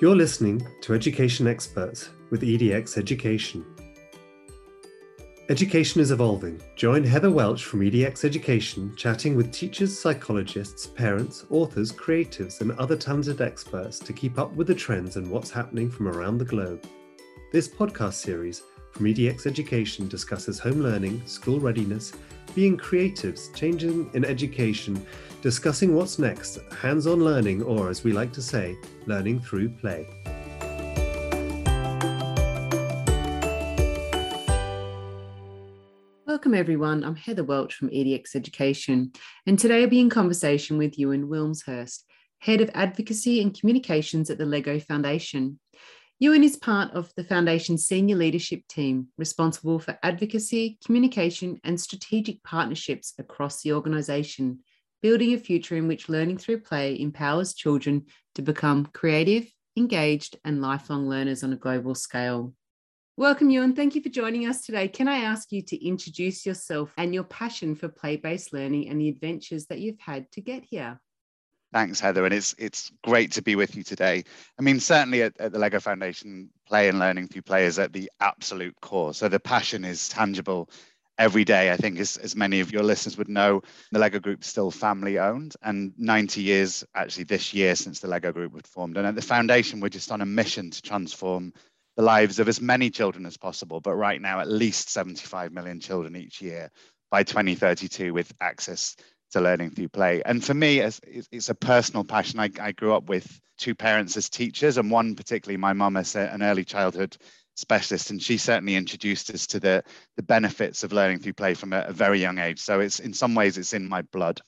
You're listening to Education Experts with EDX Education. Education is evolving. Join Heather Welch from EDX Education chatting with teachers, psychologists, parents, authors, creatives, and other talented experts to keep up with the trends and what's happening from around the globe. This podcast series from EDX Education discusses home learning, school readiness, being creatives, changing in education, discussing what's next, hands on learning, or as we like to say, learning through play. Welcome, everyone. I'm Heather Welch from EDX Education, and today I'll be in conversation with Ewan Wilmshurst, Head of Advocacy and Communications at the LEGO Foundation. Ewan is part of the Foundation's senior leadership team, responsible for advocacy, communication, and strategic partnerships across the organisation, building a future in which learning through play empowers children to become creative, engaged, and lifelong learners on a global scale. Welcome, Ewan. Thank you for joining us today. Can I ask you to introduce yourself and your passion for play based learning and the adventures that you've had to get here? Thanks, Heather. And it's it's great to be with you today. I mean, certainly at, at, the Lego Foundation, play and learning through play is at the absolute core. So the passion is tangible every day. I think, as, as many of your listeners would know, the Lego Group is still family owned and 90 years actually this year since the Lego Group was formed. And at the foundation, we're just on a mission to transform the lives of as many children as possible. But right now, at least 75 million children each year by 2032 with access to learning through play. And for me, it's, a personal passion. I, I, grew up with two parents as teachers, and one particularly, my mum as an early childhood specialist, and she certainly introduced us to the, the benefits of learning through play from a, a very young age. So it's in some ways it's in my blood.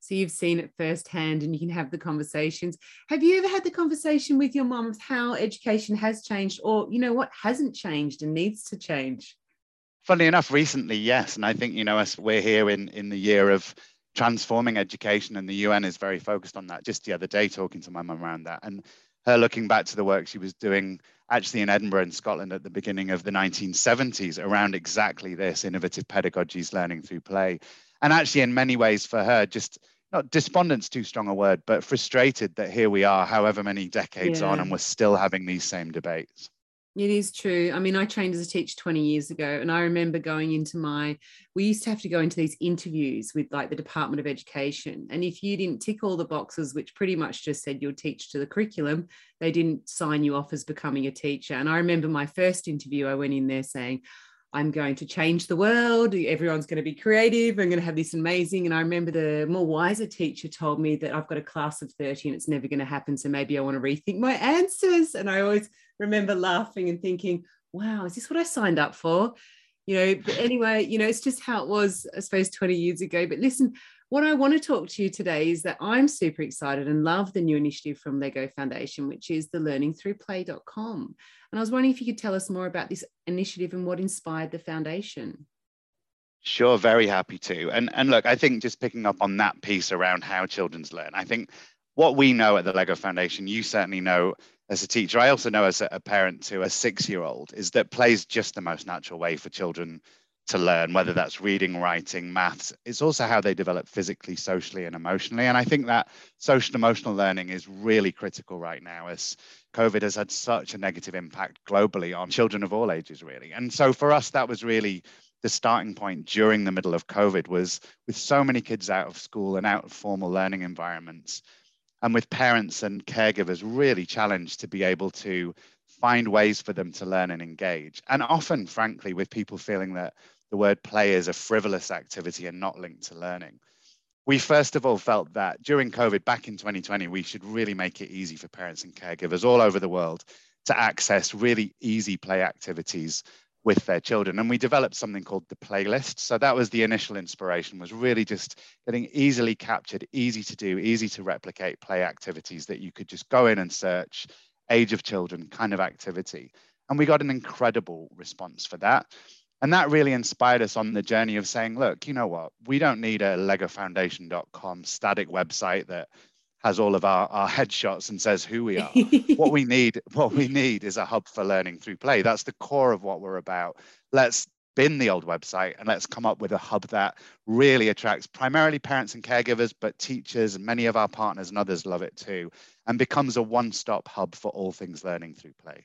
So you've seen it firsthand and you can have the conversations. Have you ever had the conversation with your mum of how education has changed or, you know, what hasn't changed and needs to change? Funnily enough, recently, yes. And I think, you know, as we're here in, in the year of transforming education, and the UN is very focused on that. Just the other day, talking to my mum around that, and her looking back to the work she was doing actually in Edinburgh in Scotland at the beginning of the 1970s around exactly this innovative pedagogies, learning through play. And actually, in many ways, for her, just not despondent's too strong a word, but frustrated that here we are, however many decades yeah. on, and we're still having these same debates. It is true. I mean, I trained as a teacher 20 years ago, and I remember going into my, we used to have to go into these interviews with like the Department of Education. And if you didn't tick all the boxes, which pretty much just said you'll teach to the curriculum, they didn't sign you off as becoming a teacher. And I remember my first interview, I went in there saying, I'm going to change the world. Everyone's going to be creative. I'm going to have this amazing. And I remember the more wiser teacher told me that I've got a class of 30 and it's never going to happen. So maybe I want to rethink my answers. And I always remember laughing and thinking, wow, is this what I signed up for? You know, but anyway, you know, it's just how it was, I suppose, 20 years ago. But listen, what I want to talk to you today is that I'm super excited and love the new initiative from Lego Foundation, which is the learningthroughplay.com. And I was wondering if you could tell us more about this initiative and what inspired the foundation. Sure, very happy to. And and look, I think just picking up on that piece around how children's learn, I think what we know at the Lego Foundation, you certainly know as a teacher, I also know as a parent to a six-year-old, is that play is just the most natural way for children to learn, whether that's reading, writing, maths. It's also how they develop physically, socially, and emotionally. And I think that social emotional learning is really critical right now as COVID has had such a negative impact globally on children of all ages, really. And so for us, that was really the starting point during the middle of COVID was with so many kids out of school and out of formal learning environments and with parents and caregivers really challenged to be able to find ways for them to learn and engage. And often, frankly, with people feeling that the word play is a frivolous activity and not linked to learning. We first of all felt that during COVID back in 2020, we should really make it easy for parents and caregivers all over the world to access really easy play activities with their children and we developed something called the playlist so that was the initial inspiration was really just getting easily captured easy to do easy to replicate play activities that you could just go in and search age of children kind of activity. And we got an incredible response for that. And that really inspired us on the journey of saying, look, you know what? We don't need a legofoundation.com static website that has all of our, our headshots and says who we are. what we need, what we need is a hub for learning through play. That's the core of what we're about. Let's bin the old website and let's come up with a hub that really attracts primarily parents and caregivers, but teachers and many of our partners and others love it too, and becomes a one stop hub for all things learning through play.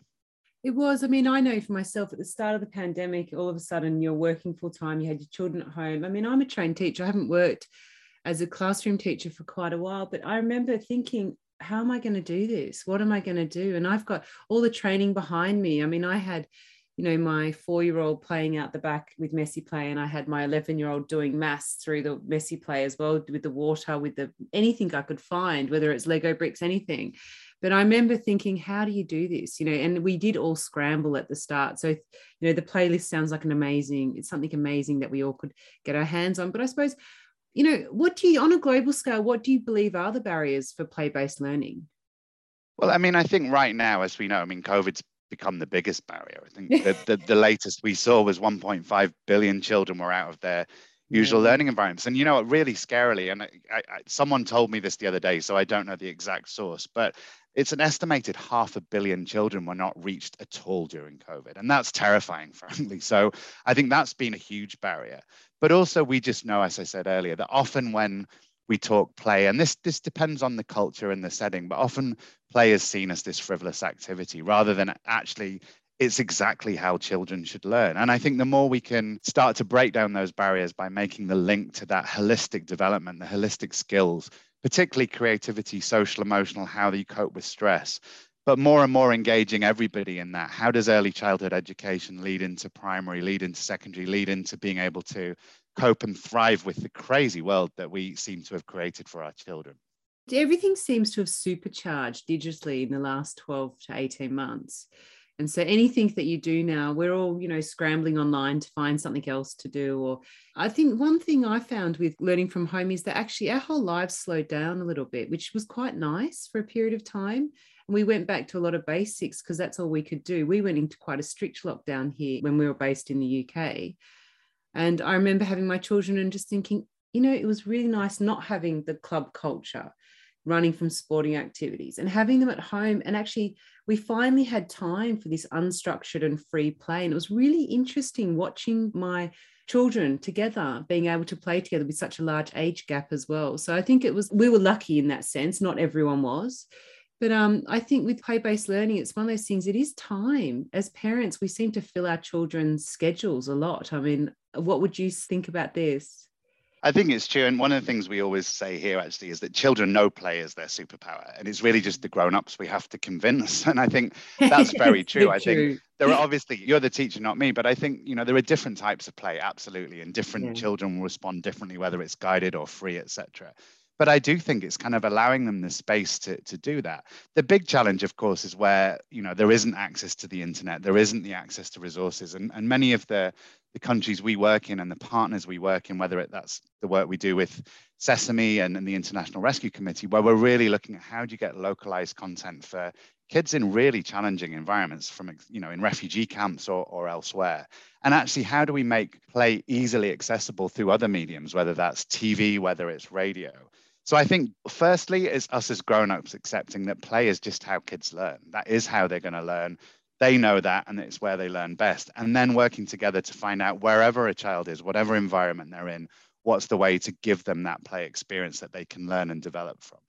It was. I mean, I know for myself at the start of the pandemic, all of a sudden you're working full time, you had your children at home. I mean, I'm a trained teacher. I haven't worked as a classroom teacher for quite a while, but I remember thinking, how am I going to do this? What am I going to do? And I've got all the training behind me. I mean, I had, you know, my four year old playing out the back with messy play, and I had my 11 year old doing maths through the messy play as well, with the water, with the anything I could find, whether it's Lego bricks, anything. But I remember thinking, how do you do this? You know, and we did all scramble at the start. So, you know, the playlist sounds like an amazing, it's something amazing that we all could get our hands on. But I suppose you know, what do you, on a global scale, what do you believe are the barriers for play based learning? Well, I mean, I think right now, as we know, I mean, COVID's become the biggest barrier. I think the, the, the, latest we saw was 1.5 billion children were out of their usual yeah. learning environments. And you know, what, really scarily, and I, I, someone told me this the other day, so I don't know the exact source, but it's an estimated half a billion children were not reached at all during COVID. And that's terrifying, frankly. So I think that's been a huge barrier. But also, we just know, as I said earlier, that often when we talk play, and this this depends on the culture and the setting, but often play is seen as this frivolous activity rather than actually it's exactly how children should learn. And I think the more we can start to break down those barriers by making the link to that holistic development, the holistic skills, particularly creativity, social, emotional, how do you cope with stress, but more and more engaging everybody in that. How does early childhood education lead into primary, lead into secondary, lead into being able to cope and thrive with the crazy world that we seem to have created for our children? Everything seems to have supercharged digitally in the last 12 to 18 months. And so anything that you do now, we're all, you know, scrambling online to find something else to do. Or I think one thing I found with learning from home is that actually our whole lives slowed down a little bit, which was quite nice for a period of time. And we went back to a lot of basics because that's all we could do. We went into quite a strict lockdown here when we were based in the UK. And I remember having my children and just thinking, you know, it was really nice not having the club culture, running from sporting activities and having them at home. And actually, we finally had time for this unstructured and free play. And it was really interesting watching my children together being able to play together with such a large age gap as well so i think it was we were lucky in that sense not everyone was but um, I think with play based learning, it's one of those things, it is time. As parents, we seem to fill our children's schedules a lot. I mean, what would you think about this? I think it's true. And one of the things we always say here actually is that children know play is their superpower. And it's really just the grown ups we have to convince. And I think that's very true. I true. think there are obviously, you're the teacher, not me, but I think, you know, there are different types of play, absolutely. And different yeah. children will respond differently, whether it's guided or free, etc but I do think it's kind of allowing them the space to, to do that. The big challenge, of course, is where you know there isn't access to the internet, there isn't the access to resources, and, and many of the the countries we work in and the partners we work in, whether it, that's the work we do with Sesame and, and the International Rescue Committee, where we're really looking at how do you get localized content for kids in really challenging environments from you know in refugee camps or, or elsewhere and actually how do we make play easily accessible through other mediums whether that's tv whether it's radio so I think firstly it's us as grown-ups accepting that play is just how kids learn. That is how they're going to learn. They know that and it's where they learn best. And then working together to find out wherever a child is, whatever environment they're in, what's the way to give them that play experience that they can learn and develop from.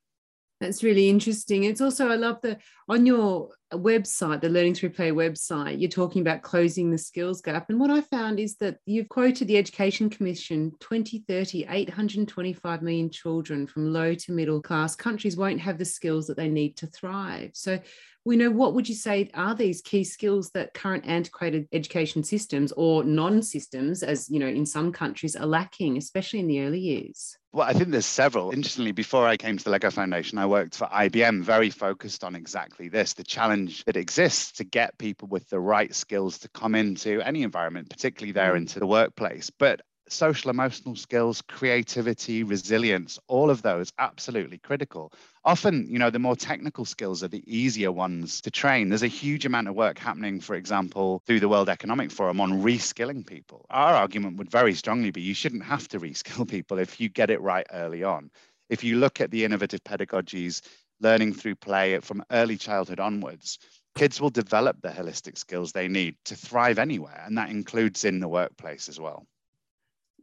That's really interesting. It's also, I love the on your website, the Learning Through Play website, you're talking about closing the skills gap. And what I found is that you've quoted the Education Commission 2030, 825 million children from low to middle class countries won't have the skills that they need to thrive. So we know what would you say are these key skills that current antiquated education systems or non-systems as you know in some countries are lacking especially in the early years well, I think there's several. Interestingly, before I came to the Lego Foundation, I worked for IBM, very focused on exactly this the challenge that exists to get people with the right skills to come into any environment, particularly there mm. into the workplace. But social emotional skills creativity resilience all of those absolutely critical often you know the more technical skills are the easier ones to train there's a huge amount of work happening for example through the world economic forum on reskilling people our argument would very strongly be you shouldn't have to reskill people if you get it right early on if you look at the innovative pedagogies learning through play from early childhood onwards kids will develop the holistic skills they need to thrive anywhere. And that includes in the workplace as well.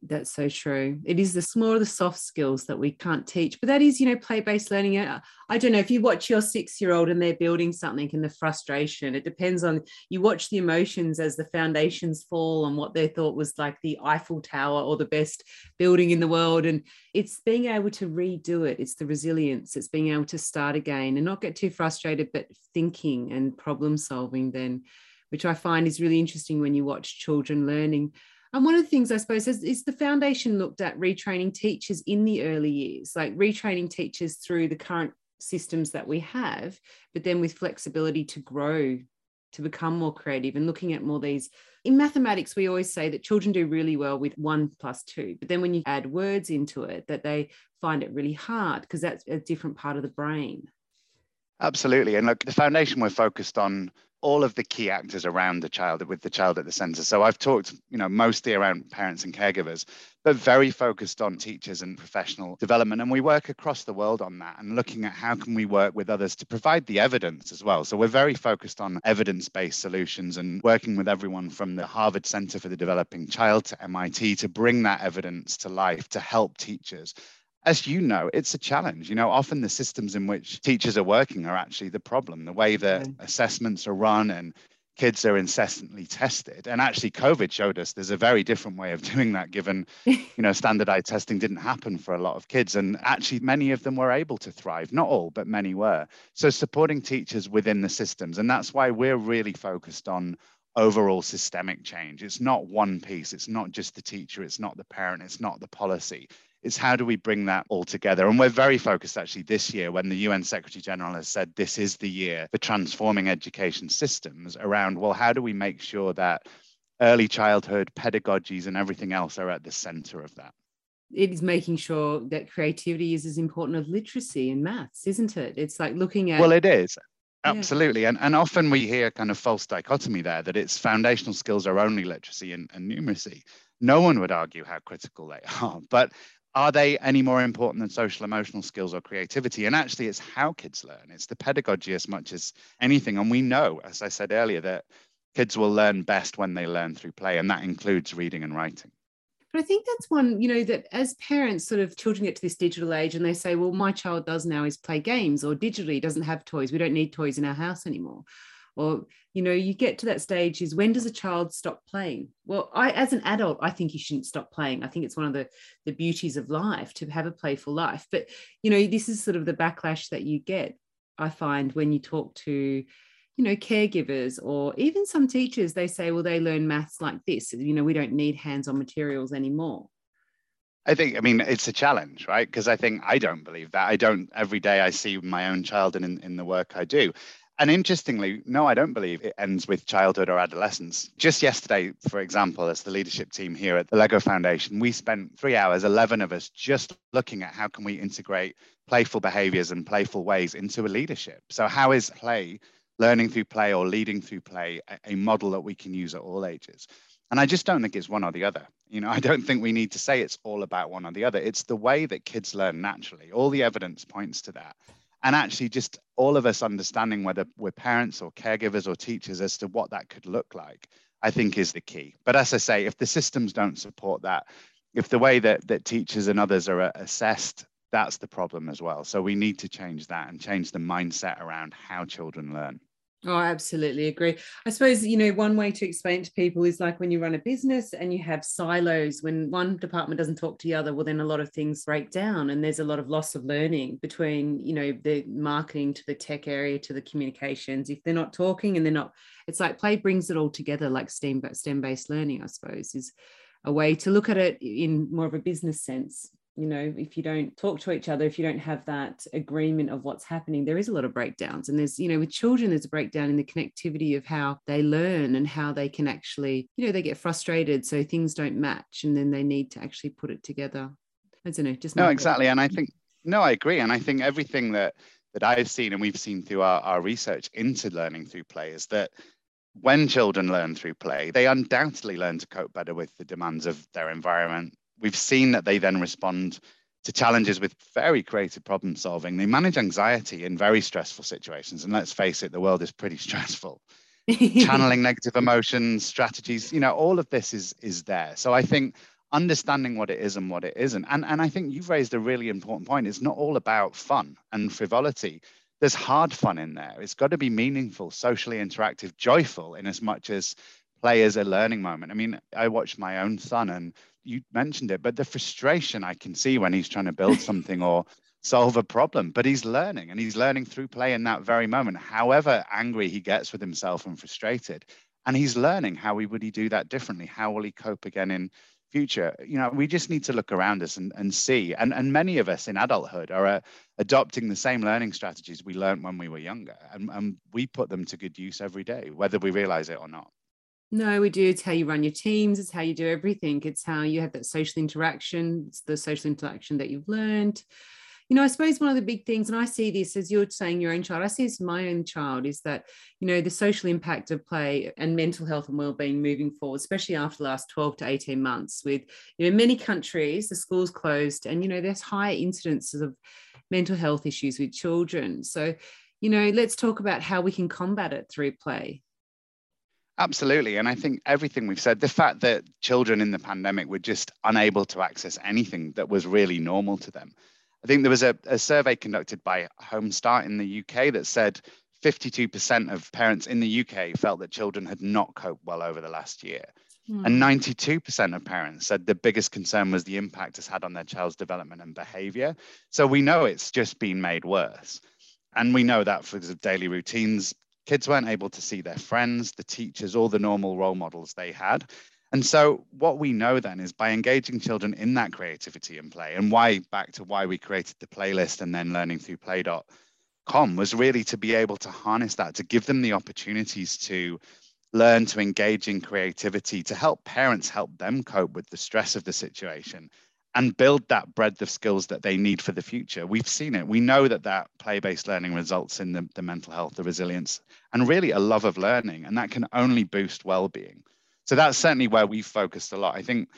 That's so true. It is the of the soft skills that we can't teach, but that is, you know, play-based learning. I don't know if you watch your six-year-old and they're building something and the frustration. It depends on you watch the emotions as the foundations fall and what they thought was like the Eiffel Tower or the best building in the world, and it's being able to redo it. It's the resilience. It's being able to start again and not get too frustrated, but thinking and problem solving. Then, which I find is really interesting when you watch children learning and one of the things I suppose is, is, the foundation looked at retraining teachers in the early years, like retraining teachers through the current systems that we have, but then with flexibility to grow, to become more creative and looking at more these. In mathematics, we always say that children do really well with one plus two, but then when you add words into it, that they find it really hard because that's a different part of the brain. Absolutely. And look, the foundation we're focused on all of the key actors around the child with the child at the center. So I've talked, you know, mostly around parents and caregivers, but very focused on teachers and professional development. And we work across the world on that and looking at how can we work with others to provide the evidence as well. So we're very focused on evidence-based solutions and working with everyone from the Harvard Center for the Developing Child to MIT to bring that evidence to life to help teachers as you know, it's a challenge. You know, often the systems in which teachers are working are actually the problem. The way that assessments are run and kids are incessantly tested. And actually, COVID showed us there's a very different way of doing that, given, you know, standardized testing didn't happen for a lot of kids. And actually, many of them were able to thrive. Not all, but many were. So, supporting teachers within the systems. And that's why we're really focused on overall systemic change. It's not one piece, it's not just the teacher, it's not the parent, it's not the policy is how do we bring that all together? And we're very focused actually this year when the UN Secretary General has said this is the year for transforming education systems around, well, how do we make sure that early childhood pedagogies and everything else are at the center of that? It is making sure that creativity is as important as literacy and maths, isn't it? It's like looking at. Well, it is. Absolutely. Yeah. And, and often we hear kind of false dichotomy there that it's foundational skills are only literacy and, and numeracy. No one would argue how critical they are. But are they any more important than social emotional skills or creativity? And actually, it's how kids learn. It's the pedagogy as much as anything. And we know, as I said earlier, that kids will learn best when they learn through play, and that includes reading and writing. But I think that's one, you know, that as parents, sort of children get to this digital age and they say, well, my child does now is play games or digitally doesn't have toys. We don't need toys in our house anymore or you know you get to that stage is when does a child stop playing well i as an adult i think you shouldn't stop playing i think it's one of the the beauties of life to have a playful life but you know this is sort of the backlash that you get i find when you talk to you know caregivers or even some teachers they say well they learn maths like this you know we don't need hands-on materials anymore I think, I mean, it's a challenge, right? Because I think I don't believe that. I don't, every day I see my own child in, in the work I do. And interestingly, no, I don't believe it ends with childhood or adolescence. Just yesterday, for example, as the leadership team here at the Lego Foundation, we spent three hours, 11 of us, just looking at how can we integrate playful behaviors and playful ways into a leadership. So how is play, learning through play or leading through play, a model that we can use at all ages? And I just don't think it's one or the other. You know, I don't think we need to say it's all about one or the other. It's the way that kids learn naturally. All the evidence points to that and actually just all of us understanding whether we're parents or caregivers or teachers as to what that could look like i think is the key. But as i say if the systems don't support that if the way that, that teachers and others are uh, assessed that's the problem as well. So we need to change that and change the mindset around how children learn Oh, I absolutely agree. I suppose, you know, one way to explain to people is like when you run a business and you have silos, when one department doesn't talk to the other, well, then a lot of things break down and there's a lot of loss of learning between, you know, the marketing to the tech area to the communications. If they're not talking and they're not, it's like play brings it all together, like STEM, STEM based learning, I suppose, is a way to look at it in more of a business sense you know if you don't talk to each other if you don't have that agreement of what's happening there is a lot of breakdowns. And there's you know with children there's a breakdown in the connectivity of how they learn and how they can actually you know they get frustrated so things don't match and then they need to actually put it together. I don't know just no exactly. And i think no i agree. And i think everything that that i've seen and we've seen through our, our research into learning through play is that when children learn through play, they undoubtedly learn to cope better with the demands of their environment, we've seen that they then respond to challenges with very creative problem solving. They manage anxiety in very stressful situations. And let's face it, the world is pretty stressful. Channeling negative emotions, strategies, you know, all of this is is there. So I think understanding what it is and what it isn't. And, and I think you've raised a really important point. It's not all about fun and frivolity. There's hard fun in there. It's got to be meaningful, socially interactive, joyful in as much as play is a learning moment. I mean, I watched my own son and you mentioned it, but the frustration I can see when he's trying to build something or solve a problem, but he's learning and he's learning through play in that very moment, however angry he gets with himself and frustrated. And he's learning how he would he do that differently? How will he cope again in future? You know, we just need to look around us and, and see. And, and many of us in adulthood are uh, adopting the same learning strategies we learned when we were younger. And, and we put them to good use every day, whether we realize it or not. No, we do. It's how you run your teams. It's how you do everything. It's how you have that social interaction. It's the social interaction that you've learned. You know, I suppose one of the big things, and I see this as you're saying your own child, I see this my own child, is that, you know, the social impact of play and mental health and well-being moving forward, especially after the last 12 to 18 months with, you know, many countries, the schools closed and, you know, there's higher incidences of mental health issues with children. So, you know, let's talk about how we can combat it through play. Absolutely. And I think everything we've said, the fact that children in the pandemic were just unable to access anything that was really normal to them. I think there was a, a survey conducted by Homestart in the UK that said 52% of parents in the UK felt that children had not coped well over the last year. Mm. And 92% of parents said the biggest concern was the impact it's had on their child's development and behavior. So we know it's just been made worse. And we know that for the daily routines, Kids weren't able to see their friends, the teachers, all the normal role models they had. And so, what we know then is by engaging children in that creativity and play, and why back to why we created the playlist and then learning through play.com was really to be able to harness that, to give them the opportunities to learn to engage in creativity, to help parents help them cope with the stress of the situation and build that breadth of skills that they need for the future. We've seen it. We know that that play-based learning results in the, the mental health, the resilience, and really a love of learning, and that can only boost well-being. So that's certainly where we've focused a lot. I think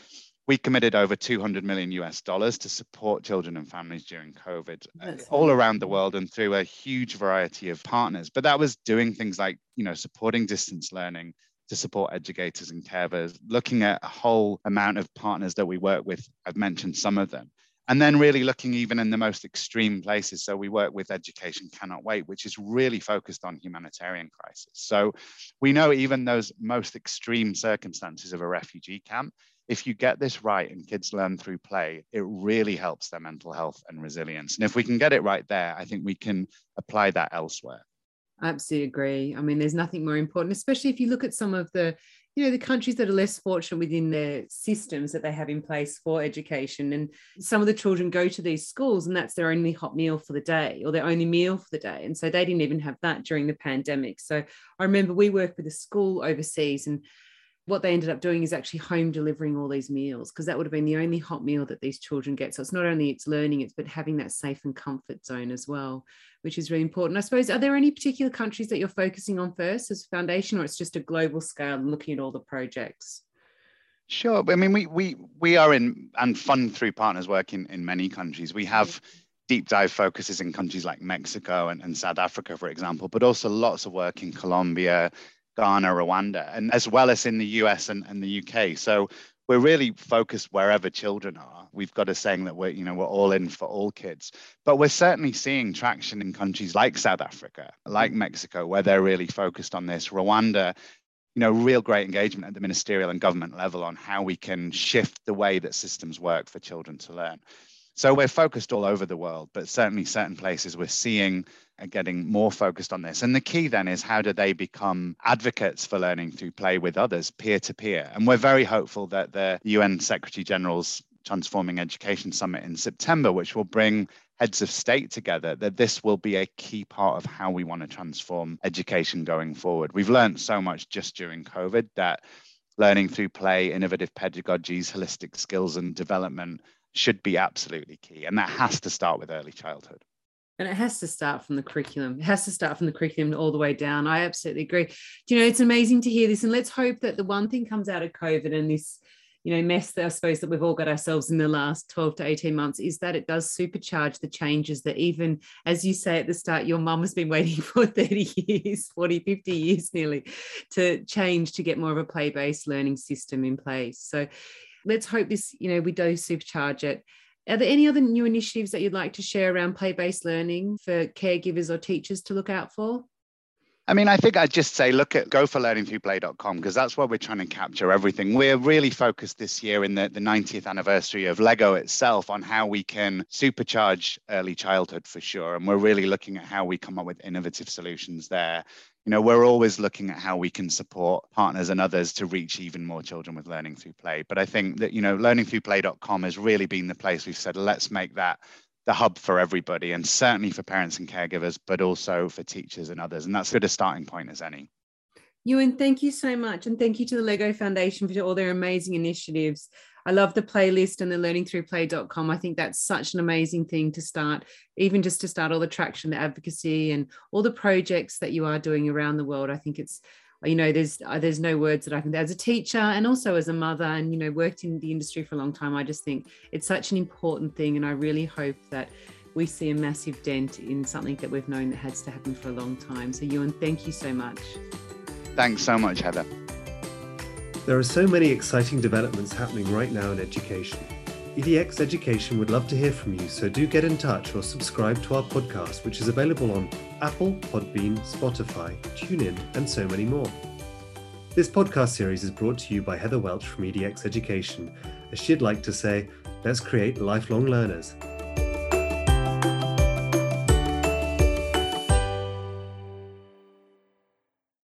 we committed over 200 million US dollars to support children and families during COVID uh, all around the world and through a huge variety of partners. But that was doing things like, you know, supporting distance learning, to support educators and carers, looking at a whole amount of partners that we work with. I've mentioned some of them. And then really looking even in the most extreme places. So we work with Education Cannot Wait, which is really focused on humanitarian crisis. So we know even those most extreme circumstances of a refugee camp, if you get this right and kids learn through play, it really helps their mental health and resilience. And if we can get it right there, I think we can apply that elsewhere. Absolutely agree. I mean, there's nothing more important, especially if you look at some of the, you know, the countries that are less fortunate within their systems that they have in place for education. And some of the children go to these schools and that's their only hot meal for the day or their only meal for the day. And so they didn't even have that during the pandemic. So I remember we worked with a school overseas and what they ended up doing is actually home delivering all these meals because that would have been the only hot meal that these children get. So it's not only it's learning it's but having that safe and comfort zone as well which is really important. I suppose are there any particular countries that you're focusing on first as foundation or it's just a global scale and looking at all the projects? Sure i mean we we we are in and fund through partners work in, in many countries. We have deep dive focuses in countries like mexico and, and south africa for example but also lots of work in colombia Ghana, Rwanda, and as well as in the US and, and the UK. So we're really focused wherever children are. We've got a saying that we're, you know, we're all in for all kids. But we're certainly seeing traction in countries like South Africa, like Mexico, where they're really focused on this. Rwanda, you know, real great engagement at the ministerial and government level on how we can shift the way that systems work for children to learn. So we're focused all over the world, but certainly certain places we're seeing are getting more focused on this. And the key then is how do they become advocates for learning through play with others, peer to peer? And we're very hopeful that the UN Secretary General's Transforming Education Summit in September, which will bring heads of state together, that this will be a key part of how we want to transform education going forward. We've learned so much just during COVID that learning through play, innovative pedagogies, holistic skills and development should be absolutely key. And that has to start with early childhood. And it has to start from the curriculum. It has to start from the curriculum all the way down. I absolutely agree. Do you know, it's amazing to hear this. And let's hope that the one thing comes out of COVID and this, you know mess that I suppose that we've all got ourselves in the last 12 to 18 months is that it does supercharge the changes that even as you say at the start your mum has been waiting for 30 years 40 50 years nearly to change to get more of a play-based learning system in place so let's hope this you know we do supercharge it. Are there any other new initiatives that you'd like to share around play-based learning for caregivers or teachers to look out for I mean, I think I'd just say look at goforlearningthroughplay.com because that's where we're trying to capture everything. We're really focused this year in the, the 90th anniversary of Lego itself on how we can supercharge early childhood for sure. And we're really looking at how we come up with innovative solutions there. You know, we're always looking at how we can support partners and others to reach even more children with learning through play. But I think that, you know, learningthroughplay.com has really been the place we've said, let's make that the hub for everybody and certainly for parents and caregivers, but also for teachers and others. And that's good a starting point as any. Ewan, thank you so much. And thank you to the Lego Foundation for all their amazing initiatives. I love the playlist and the learningthroughplay.com. I think that's such an amazing thing to start, even just to start all the traction, the advocacy, and all the projects that you are doing around the world. I think it's you know there's uh, there's no words that i can as a teacher and also as a mother and you know worked in the industry for a long time i just think it's such an important thing and i really hope that we see a massive dent in something that we've known that has to happen for a long time. So ewan thank you so much. Thanks so much heather. There are so many exciting developments happening right now in education EDX Education would love to hear from you, so do get in touch or subscribe to our podcast, which is available on Apple, Podbean, Spotify, TuneIn, and so many more. This podcast series is brought to you by Heather Welch from EDX Education, as she'd like to say, let's create lifelong learners.